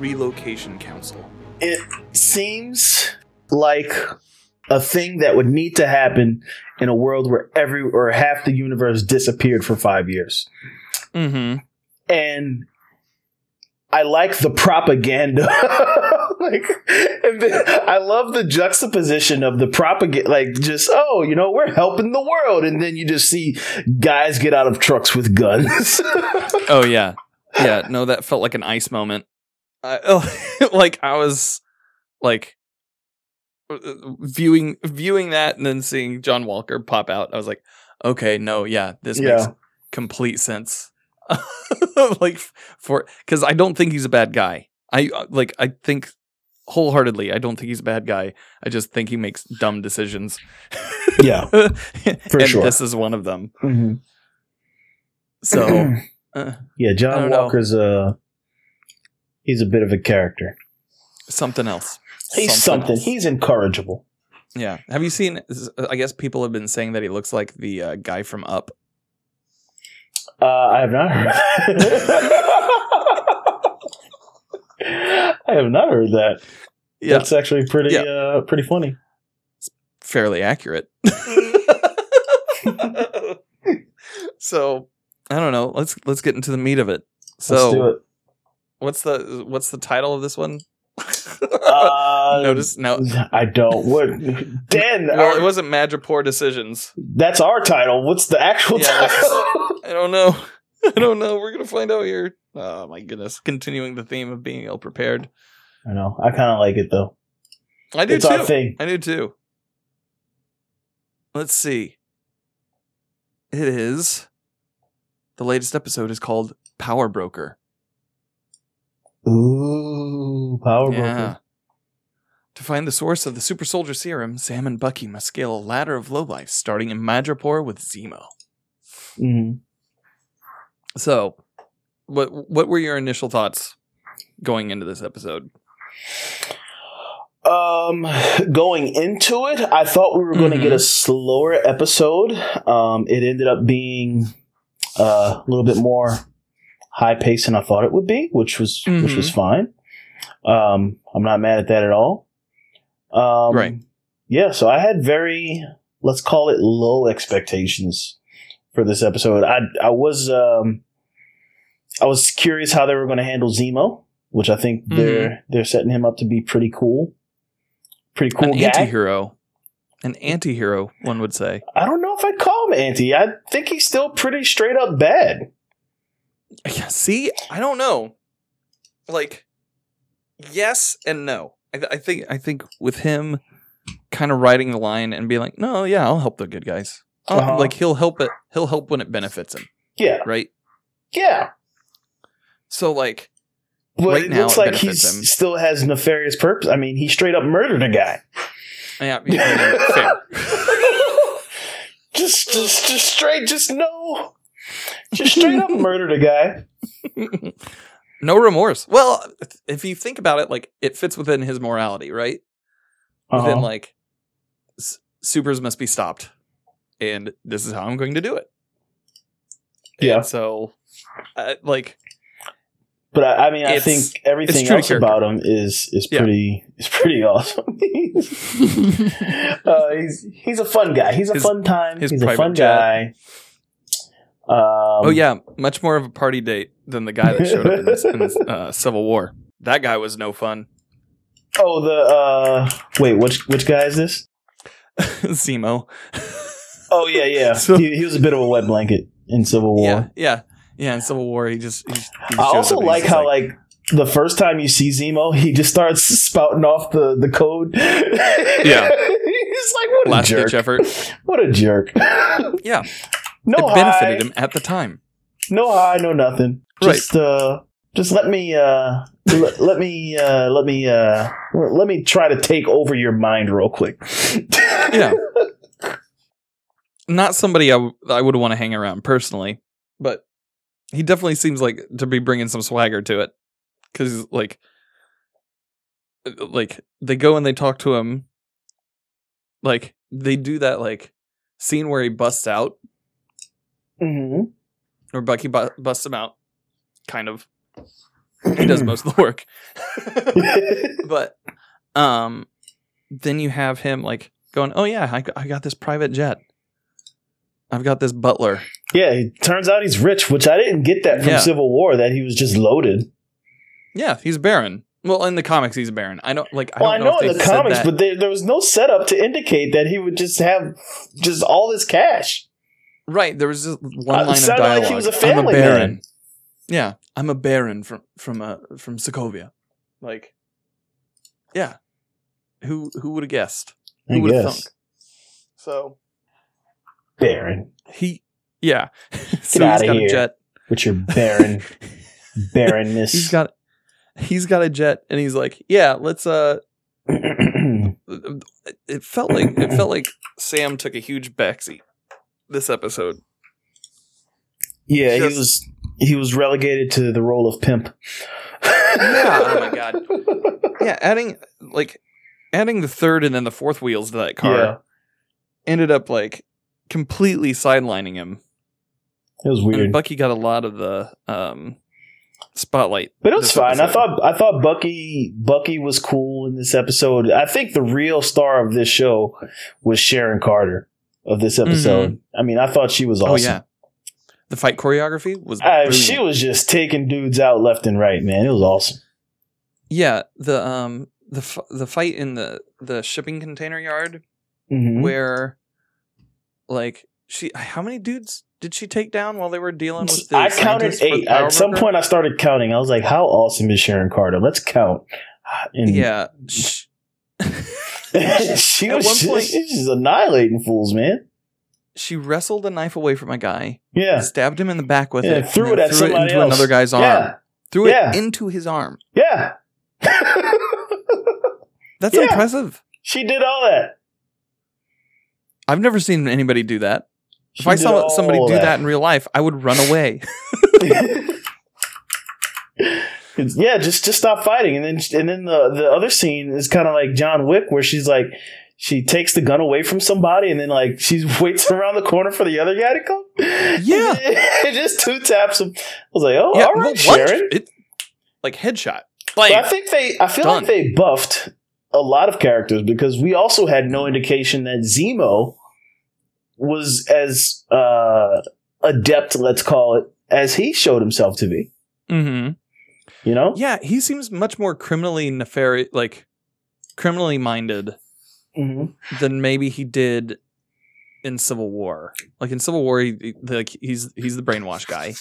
Relocation Council? It seems like a thing that would need to happen in a world where every or half the universe disappeared for five years. Mm-hmm. and I like the propaganda. like, and then I love the juxtaposition of the propaganda. Like, just oh, you know, we're helping the world, and then you just see guys get out of trucks with guns. Oh yeah, yeah. No, that felt like an ice moment. I, like I was like uh, viewing viewing that and then seeing John Walker pop out. I was like, okay, no, yeah, this makes complete sense. like for because I don't think he's a bad guy. I uh, like I think wholeheartedly I don't think he's a bad guy. I just think he makes dumb decisions. yeah, and sure. this is one of them. hmm So uh, yeah. John don't know. Walker's a he's a bit of a character. something else. He's something. else. He's incorrigible. Yeah. Have you seen? I guess people have been saying that he looks like the uh, guy from Up. Uh, I have not heard. I have not heard that. Yeah, That's actually pretty Yeah. uh, pretty funny. It's fairly accurate. so I don't know. Let's let's get into the meat of it. So Let's do it. What's the what's the title of this one? Uh, Notice now. I don't. What? Dan, Well, our- it wasn't Madripoor decisions. that's our title. What's the actual Yeah, title? I don't know. I don't know. We're gonna find out here. Oh my goodness! Continuing the theme of being ill prepared. I know. I kind of like it though. I do it's too. our thing. I do too. Let's see. It is. The latest episode is called Power Broker. Ooh, power Yeah. broker. To find the source of the super soldier serum, Sam and Bucky must scale a ladder of lowlife starting in Madripoor with Zemo. hmm So, what what were your initial thoughts going into this episode? Um, going into it, I thought we were going to get a slower episode. Um, it ended up being uh, a little bit more high paced than I thought it would be, which was which Mhm. was fine. Um, I'm not mad at that at all. Um, Right. Yeah. So I had very let's call it low expectations for this episode. I I was um, I was curious how they were going to handle Zemo, which I think they're they're setting him up to be pretty cool. Pretty cool An guy. anti-hero. An anti-hero, one would say. I don't know if I'd call him anti. I think he's still pretty straight up bad. Yeah, see, I don't know. Like, yes and no. I, th- I think I think with him kind of riding the line and being like, no, yeah, I'll help the good guys. Uh-huh. Like he'll help it. He'll help when it benefits him, Yeah, right? yeah. So like, But Right it now looks it like he still has nefarious purpose. I mean, he straight up murdered a guy. yeah, fair. just, just, just straight, just no, just straight up murdered a guy. no remorse. Well, if you think about it, like it fits within his morality, right? Within Uh-huh. like, s- supers must be stopped, and this is how I'm going to do it. Yeah. And so, uh, like, But I, I mean, I think everything else character. about him is is Yeah. pretty is pretty awesome. uh, he's he's a fun guy. He's a His- fun time. He's a fun jet. guy. Um, oh yeah, much more of a party date than the guy that showed up in this, in this uh, Civil War. That guy was no fun. Oh, the uh, wait, which which guy is this? Zemo. Oh yeah, yeah. So- he, he was a bit of a wet blanket in Civil War. Yeah, yeah, yeah. In Civil War, he just. He, he I also up like how like, the first time you see Zemo, he just starts spouting off the the code. Yeah. he's like, what a last jerk! effort. What a jerk! Yeah, no it benefited hi, him at the time. no hi, no nothing. Right. Just uh, just let me uh, let, let me uh, let me uh, let me try to take over your mind real quick. Yeah. Not somebody I, w- I would want to hang around personally, but he definitely seems like to be bringing some swagger to it. Because like, like they go and they talk to him. Like they do that like scene where he busts out, hmm or Bucky bu- busts him out, kind of. he does most of the work. but um, then you have him like going, "Oh yeah, I, I got this private jet. I've got this butler." Yeah, it turns out he's rich, which I didn't get that from Yeah. Civil War. That he was just loaded. Yeah, he's baron. Well, in the comics, he's a baron. I don't like. I well, don't I know, know if in they the comics, that. but there, there was no setup to indicate that he would just have just all this cash. Right, there was just Uh, one line of dialogue. like he was a I'm a family baron. man. Yeah, I'm a baron from from uh, from Sokovia. Like, yeah, who who would have guessed? I Who would have thunk? So Baron, he, yeah. so Get he's outta got here. a jet. with your Baron, Baronness. He's got he's got a jet, and he's like, yeah, let's uh. It felt like it felt like Sam took a huge backseat this episode. yeah, Just- he was he was relegated to the role of pimp. Yeah, oh my God. Yeah, adding like adding the third and then the fourth wheels to that car Yeah, ended up like completely sidelining him. it was And weird, Bucky got a lot of the um spotlight. but it was fine. I thought I thought Bucky Bucky was cool in this episode. I think the real star of this show was Sharon Carter of this episode. I mean, I thought she was awesome. Mm-hmm. Oh yeah. The fight choreography was Uh, she was just taking dudes out left and right, man. It was awesome. Yeah, the um the f- the fight in the the shipping container yard Mhm. where like she how many dudes did she take down while they were dealing with the I counted scientists for the eight. At some point, I started counting. I was like, "How awesome is Sharon Carter?" Let's count. And Yeah. sh- she was one just, point- she's just annihilating fools, man. she wrestled a knife away from a guy, Yeah, stabbed him in the back with Yeah, it, threw it at somebody into else. another guy's arm. yeah, Threw Yeah. it into his arm. yeah. That's impressive. she did all that. I've never seen anybody do that. If I saw somebody do that. in real life, I would run away. Yeah, just just stop fighting, and then and then the the other scene is kind of like John Wick, where she's like, she takes the gun away from somebody, and then like she waits around the corner for the other guy to come. Yeah. just two taps him. I was like, oh, yeah, all well, Sharon. it- like headshot. But I think they, I feel Done. like they buffed a lot of characters because we also had no indication that Zemo was as uh, adept, let's call it, as he showed himself to be. hmm You know? Yeah, he seems much more criminally nefarious, like criminally minded Mhm. than maybe he did in Civil War. Like in Civil War, he, he- like he's he's the brainwash guy,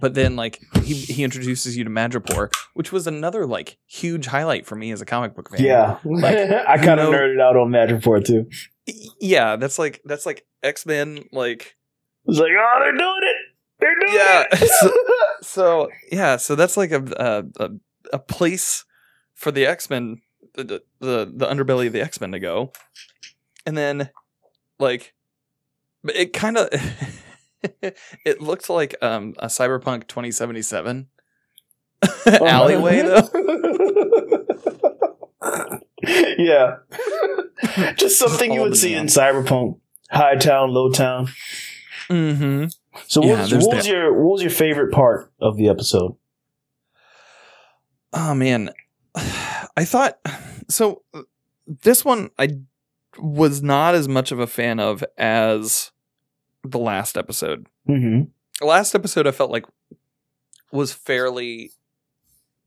but then like he he introduces you to Madripoor, which was another like huge highlight for me as a comic book fan. Yeah, Like, I kind of nerded out on Madripoor too. Yeah, that's like that's like X Men. Like I was like, oh, they're doing it. They're doing Yeah, it. so, yeah, so that's like a a, a, a place for the X Men, the, the the underbelly of the X Men to go, and then like, but it kind of it looked like um a Cyberpunk twenty seventy seven alleyway though. yeah, just something you would see in. Cyberpunk, high town, low town. Mm-hmm. So, Yeah, what, was, what was your what was your favorite part of the episode? Oh man, I thought so. This one I was not as much of a fan of as the last episode. Mm-hmm. The last episode I felt like was fairly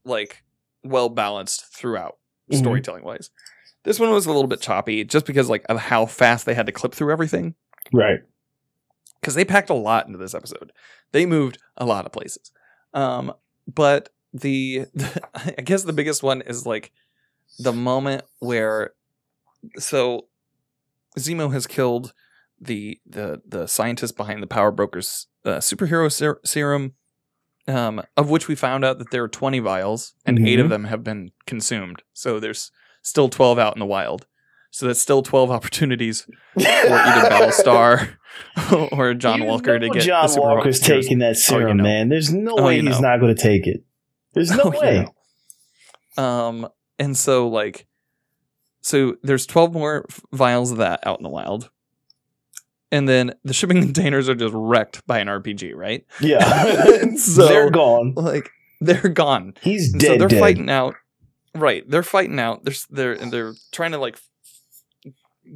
like well balanced throughout Mhm. storytelling wise. This one was a little bit choppy just because like of how fast they had to clip through everything Right. Because they packed a lot into this episode. They moved a lot of places. Um, but the, I guess the biggest one is like the moment where so Zemo has killed the the the scientist behind the Power Brokers uh, superhero ser- serum, um, of which we found out that there are twenty vials and eight of Mhm. them have been consumed. So there's still twelve out in the wild. So that's still twelve opportunities for either Battlestar or John You Walker to know get John the super Walker's taking that serum, Oh, you know. man. There's no Oh, way you he's know. not going to take it. There's no Oh, you way. know. Um, and so like, so there's 12 more vials of that out in the wild. And then the shipping containers are just wrecked by an RPG, right? Yeah, So- they're gone. Like they're gone. He's And dead. so they're dead. fighting out. Right, they're fighting out. They're they're and they're trying to like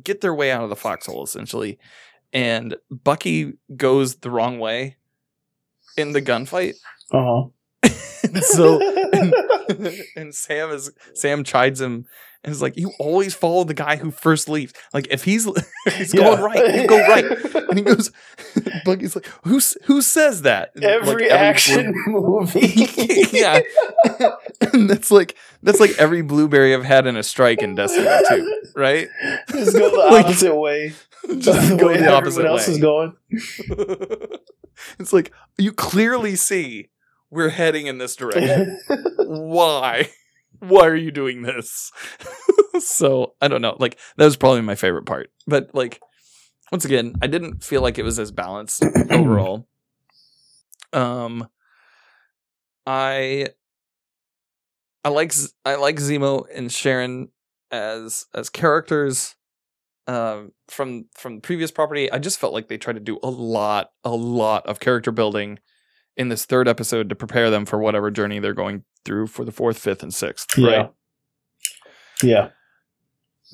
get their way out of the foxhole essentially. And Bucky goes the wrong way in the gunfight. Uh And so huh. and Sam is Sam chides him and is like, "You always follow the guy who first leaves. Like if he's he's going right, you go right." And he goes, Bucky's like, "Who who says that?" And, like, Every action movie. yeah, and that's like that's like every blueberry I've had in a strike in Destiny too, right? Just go the Like, opposite way. Just the go way the opposite everyone else way. is going. it's like you clearly see we're heading in this direction. Why? Why are you doing this? so I don't know. Like that was probably my favorite part. But like once again, I didn't feel like it was as balanced overall. Um I I like I like Zemo and Sharon as as characters um from from the previous property. I just felt like they tried to do a lot a lot of character building in this third episode to prepare them for whatever journey they're going through for the fourth, fifth, and sixth. Yeah. Right. yeah.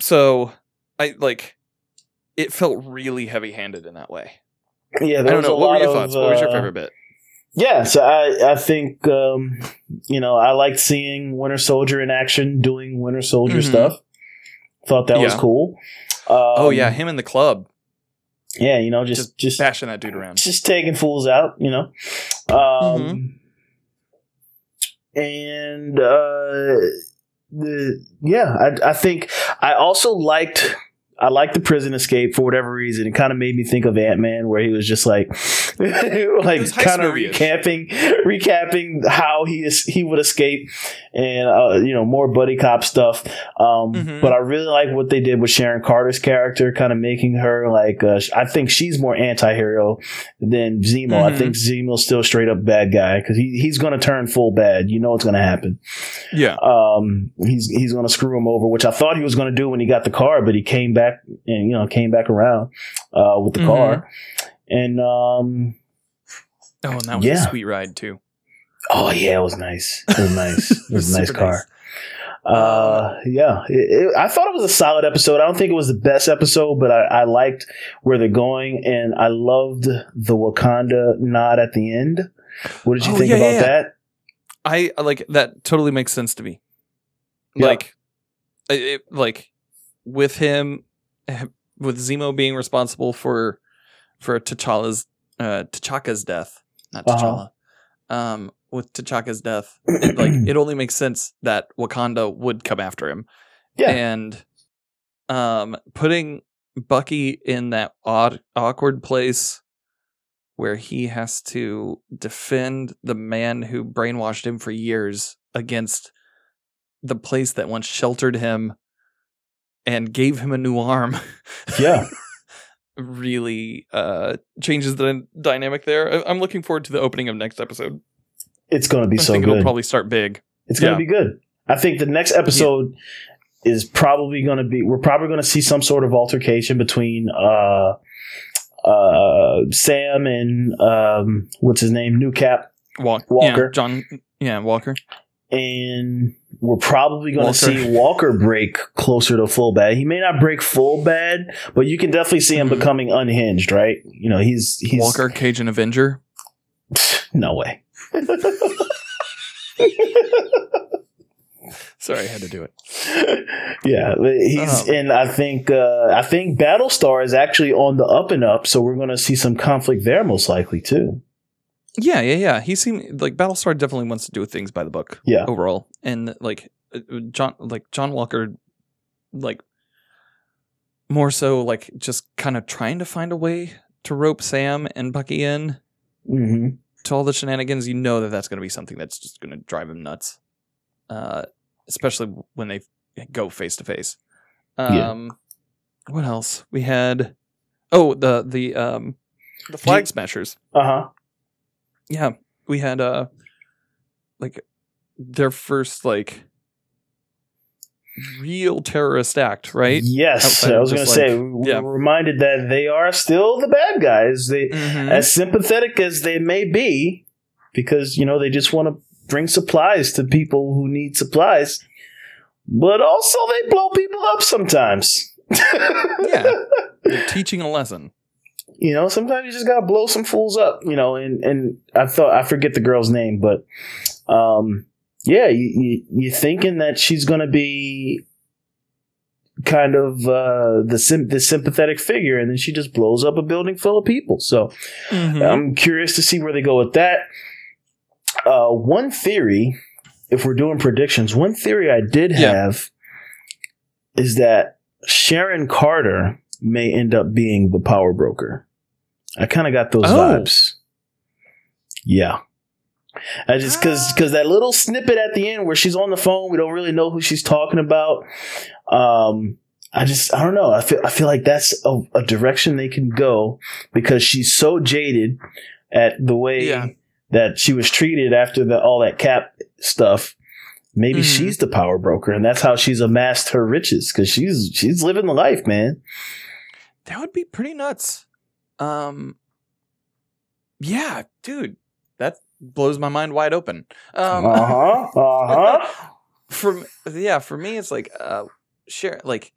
So I like it felt really heavy handed in that way. Yeah. I don't was know. a What were your of, thoughts? What was your uh, favorite bit? Yeah, so I I think um, you know I liked seeing Winter Soldier in action, doing Winter Soldier Mhm. stuff. Thought that was cool. Um, oh yeah, him in the club yeah. You know, just just bashing that dude around. just taking fools out. You know, um, Mhm. And uh, the yeah, I I think I also liked. I liked the prison escape for whatever reason. It kind of made me think of Ant Man, where he was just like, like kind of recapping, recapping how he is he would escape, and uh, you know more buddy cop stuff. Um, Mhm. But I really like what they did with Sharon Carter's character, kind of making her like uh, I think she's more anti-hero than Zemo. I Mhm. think Zemo's still straight up bad guy because he, he's going to turn full bad. You know what's going to happen Yeah. um, he's he's going to screw him over, which I thought he was going to do when he got the car, but he came back and you know came back around uh, with the Mhm. car, and um, Oh, and that was Yeah. a sweet ride too. oh yeah, it was nice. It was nice. It was a nice car. Uh, yeah, it, it, I thought it was a solid episode. I don't think it was the best episode, but I, I liked where they're going, and I loved the Wakanda nod at the end. What did you Oh, think yeah, about yeah, that? I like that. Totally makes sense to me. Yeah. Like, it, it- like with him, eh, with Zemo being responsible for for T'Challa's uh, T'Chaka's death, not Uh-huh. T'Challa. Um, with T'Chaka's death, it, like it only makes sense that Wakanda would come after him. Yeah. and um, putting Bucky in that odd, awkward place where he has to defend the man who brainwashed him for years against the place that once sheltered him and gave him a new arm yeah, really uh changes the dynamic there I- i'm looking forward to the opening of next episode it's going to be i so think good. it'll probably start big It's going Yeah. to be good. I think the next episode is probably going to be. We're probably going to see some sort of altercation between uh, uh, Sam and um, what's his name, New Cap, Walk- Walker. yeah, john yeah walker and we're probably going to see Walker break closer to full bad. He may not break full bad, but you can definitely see him Mhm. becoming unhinged. Right? You know, he's he's walker cajun avenger No way. sorry i had to do it yeah, he's Um, and I think uh, I think Battlestar is actually on the up and up, so we're going to see some conflict there most likely too. Yeah yeah yeah. He seemed like battlestar definitely wants to do things by the book Yeah, overall. And like uh, john like john walker like more so like just kind of trying to find a way to rope sam and bucky in hmm to all the shenanigans you know that that's going to be something that's just going to drive him nuts uh especially when they go face to face Yeah. um what else? We had oh the the um the flag smashers. Uh huh. Yeah we had uh like their first like real terrorist act right Yes, Outside I was going to say we yeah. were reminded that they are still the bad guys. They Mhm. as sympathetic as they may be, because you know they just want to bring supplies to people who need supplies, but also they blow people up sometimes. Yeah. They're teaching a lesson. You know, sometimes you just gotta blow some fools up, you know. And and I thought I forget the girl's name, but um, yeah, you, you you're thinking that she's gonna be kind of uh, the sim- the sympathetic figure, and then she just blows up a building full of people. So Mhm. I'm curious to see where they go with that. Uh, one theory, if we're doing predictions, one theory I did Yeah. have is that Sharon Carter may end up being the power broker. I kind of got those Oh. vibes. Yeah. I just because because that little snippet at the end where she's on the phone, we don't really know who she's talking about. Um, I just I don't know. I feel I feel like that's a, a direction they can go because she's so jaded at the way Yeah. that she was treated after the all that cap stuff. Maybe Mhm. she's the power broker, and that's how she's amassed her riches because she's she's living the life, man. That would be pretty nuts. Um Yeah, dude. That blows my mind wide open. Um Uh huh. Uh huh. for m- yeah, for me it's like uh share like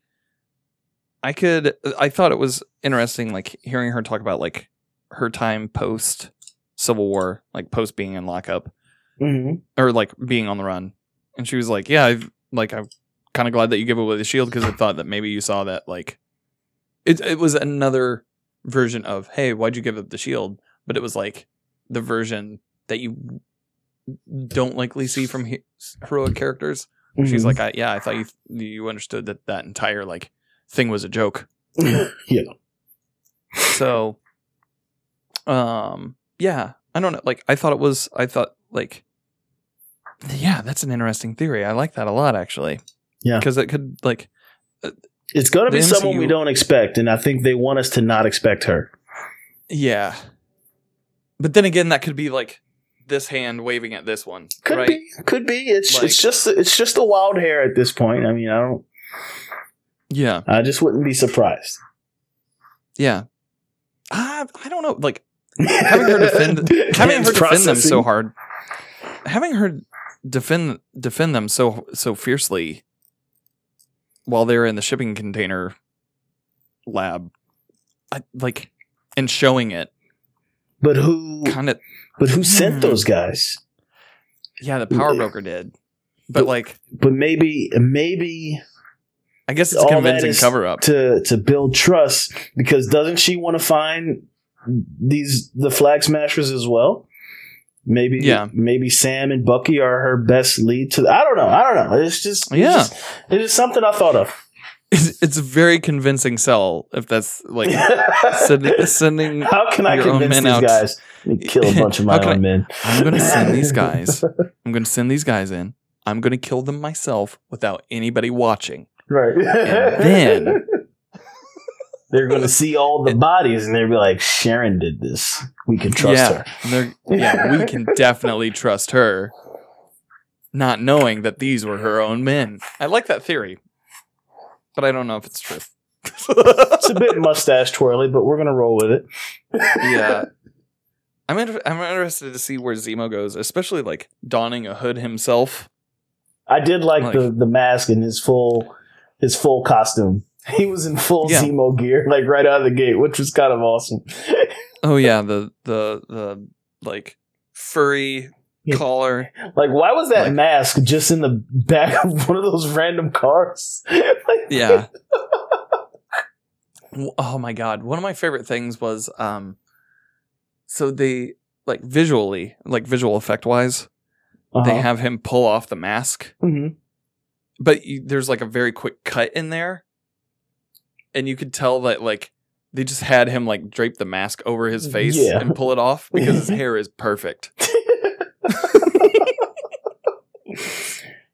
I could I thought it was interesting like hearing her talk about like her time post Civil War, like post being in lockup hmm or like being on the run. And she was like, "Yeah, I've like I'm kind of glad that you gave away the shield because I thought that maybe you saw that like it it was another version of, "Hey, why'd you give up the shield?" But it was like the version that you don't likely see from he- heroic characters. She's like, I, "Yeah, I thought you you understood that that entire like thing was a joke." yeah. So um yeah, I don't know. Like I thought it was I thought like yeah, that's an interesting theory. I like that a lot actually. Yeah. Because it could like It's going to be The someone we don't expect, and I think they want us to not expect her. yeah. But then again that could be like this hand waving at this one. Could right? be, could be. It's Like- it's just it's just a wild hair at this point. I mean, I don't. Yeah. I just wouldn't be surprised. Yeah. I I don't know. Like having her defend having her defend them so hard. Having her defend defend them so so fiercely while they're in the shipping container lab. I, like and showing it But who? kind of But who sent Hmm. those guys? yeah the power broker did but like But maybe maybe i guess it's a all that convincing cover up to to build trust because doesn't she want to find these the flag smashers as well? Maybe Yeah. maybe Sam and Bucky are her best lead to. I don't know. I don't know. It's just it's Yeah. just- it is something I thought of. it's, it's a very convincing sell if that's like send, sending How can I convince these out. guys? Kill a bunch of my own men. i'm gonna send these guys i'm gonna send these guys in i'm gonna kill them myself without anybody watching Right. And then- they're going to see all the bodies and they'll be like, Sharon did this. We can trust yeah, her. yeah, we can definitely trust her, not knowing that these were her own men. I like that theory, but I don't know if it's true. It's a bit mustache twirly, but we're going to roll with it. yeah, I'm inter- I'm interested to see where Zemo goes, especially like donning a hood himself. I did like, Like- the, the mask and his full his full costume. He was in full Yeah. Zemo gear, like right out of the gate, which was kind of awesome. Oh yeah, the the the like furry Yeah. collar. Like, why was that Like- mask just in the back of one of those random cars? Like- Yeah. Oh my god, one of my favorite things was um so they like visually, like visual effect wise, they Uh-huh. have him pull off the mask, Mhm. but you, there's like a very quick cut in there and you could tell that like they just had him like drape the mask over his face Yeah. and pull it off because his hair is perfect.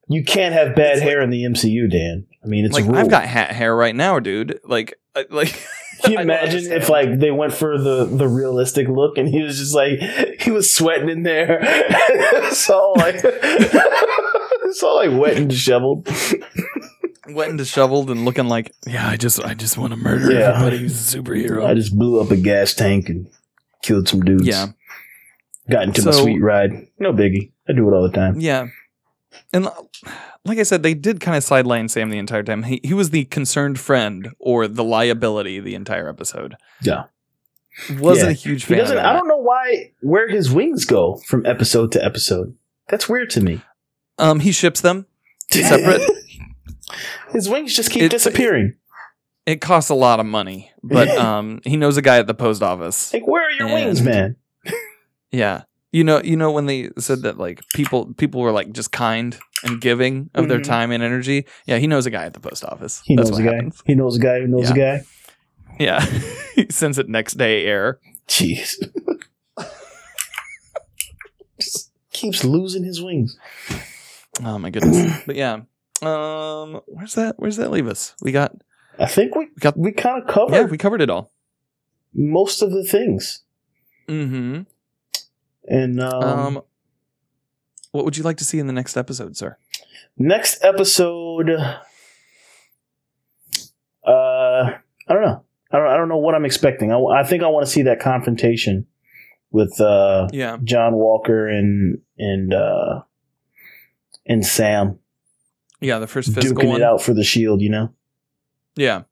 you can't have bad It's like- hair in the MCU, Dan. I mean, it's like. I've got hat hair right now, dude. Like I- like Can you imagine if like they went for the the realistic look and he was just like he was sweating in there, it's all like it's all like wet and disheveled. Wet and disheveled and looking like, yeah, I just I just want to murder Yeah. everybody who's a superhero. I just blew up a gas tank and killed some dudes. yeah. got into my sweet ride. No biggie. I do it all the time. Yeah. And like I said, they did kind of sideline Sam the entire time. He, he was the concerned friend or the liability the entire episode. Yeah. Wasn't Yeah. a huge He fan. I don't know why where his wings go from episode to episode. That's weird to me. Um, he ships them separate. his wings just keep It- disappearing. It costs a lot of money, but um, he knows a guy at the post office. Like, where are your And- wings, man? Yeah, you know, you know when they said that like people people were like just kind and giving of their Mhm. time and energy. Yeah, he knows a guy at the post office. He That's knows a guy. happens. He knows a guy who knows a guy. Yeah, he sends it next day air. Jeez. just keeps losing his wings. Oh my goodness. but yeah, um, where's that? Where's that leave us? We got I think we We got- we kind of covered yeah, we covered it all. most of the things. Mm-hmm. And um, Um, what would you like to see in the next episode, sir? next episode, uh, I don't know. I don't. I don't know what I'm expecting. I, I think I want to see that confrontation with uh, Yeah, John Walker and and uh, and Sam yeah, the first physical duking one. it out for the shield. You know, Yeah,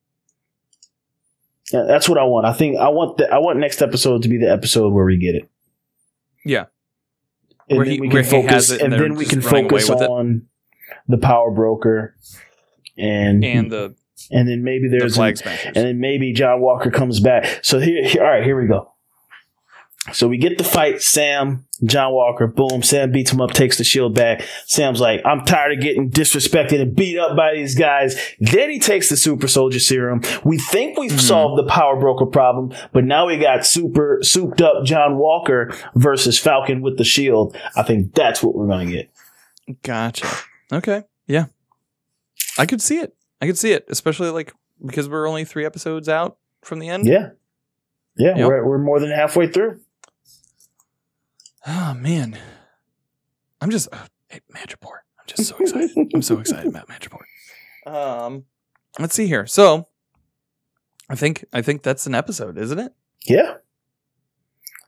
yeah, that's what I want. I think I want the, I want next episode to be the episode where we get it. Yeah. and Where then he- we can focus, and and then we can focus with it. on the power broker, and and the, and then maybe the there's flag an, and then maybe John Walker comes back. So here, here, all right, here we go. So we get the fight. Sam, John Walker, boom. Sam beats him up, takes the shield back. Sam's like, I'm tired of getting disrespected and beat up by these guys. Then he takes the super soldier serum. We think we've Mhm. solved the power broker problem, but now we got super souped up John Walker versus Falcon with the shield. I think that's what we're going to get. Gotcha. Okay. Yeah. I could see it. I could see it, especially like because we're only three episodes out from the end. Yeah. Yeah, Yep. we're, we're more than halfway through. Oh man. I'm just uh, hey, match report. I'm just so excited. I'm so excited about match report. Um let's see here. So I think I think that's an episode, isn't it? Yeah,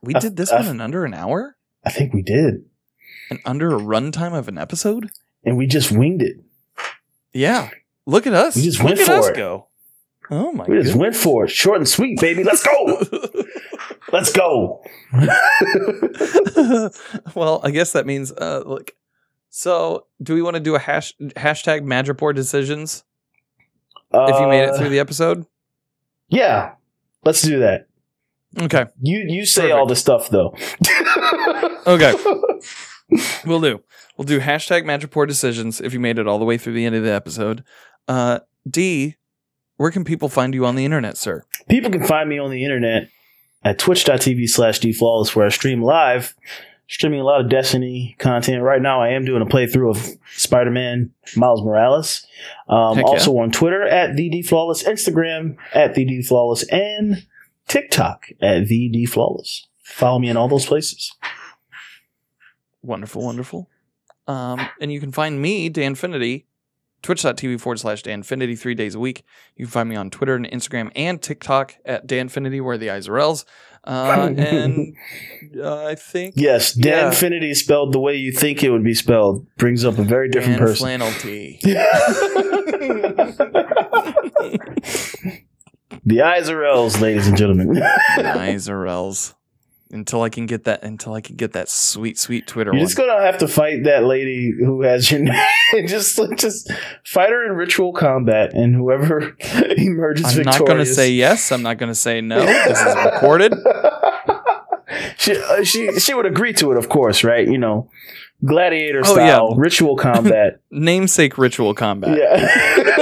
We I- did this I- one in under an hour? I think we did. And under a runtime of an episode? And we just winged it. Yeah. Look at us. We just Look went at for us it. go. Oh my We just goodness. went for it. Short and sweet, baby. Let's go. Let's go. well, I guess that means uh look. So, do we want to do a hash hashtag Madripoor decisions if you made it Uh, through the episode? Yeah. Let's do that. Okay. You you say Perfect. all the stuff though. Okay. We'll do. We'll do hashtag Madripoor decisions if you made it all the way through the end of the episode. Uh D, where can people find you on the internet, sir? People can find me on the internet at twitch.tv slash dflawless where I stream live. Streaming a lot of Destiny content. Right now I am doing a playthrough of Spider-Man Miles Morales. Um, yeah. also on Twitter at the dflawless, Instagram at the dflawless, and TikTok at the dflawless. Follow me in all those places. Wonderful, wonderful. Um, and you can find me, Danfinity, twitch.tv forward slash Danfinity three days a week. You can find me on Twitter and Instagram and TikTok at Danfinity, where the eyes are L's. Uh, and uh, I think Yes, Yeah. Danfinity spelled the way you think it would be spelled brings up a very different Dan person. Flannel T. the eyes are L's, ladies and gentlemen. The eyes are L's. Until I can get that, until I can get that sweet, sweet Twitter You're one. just gonna have to fight that lady who has your name. just, just fight her in ritual combat, and whoever emerges victorious. I'm victorious. not going to say yes. I'm not going to say no. This is recorded. she, uh, she, she would agree to it, of course, right? You know, gladiator Oh, style ritual combat. Namesake ritual combat. yeah.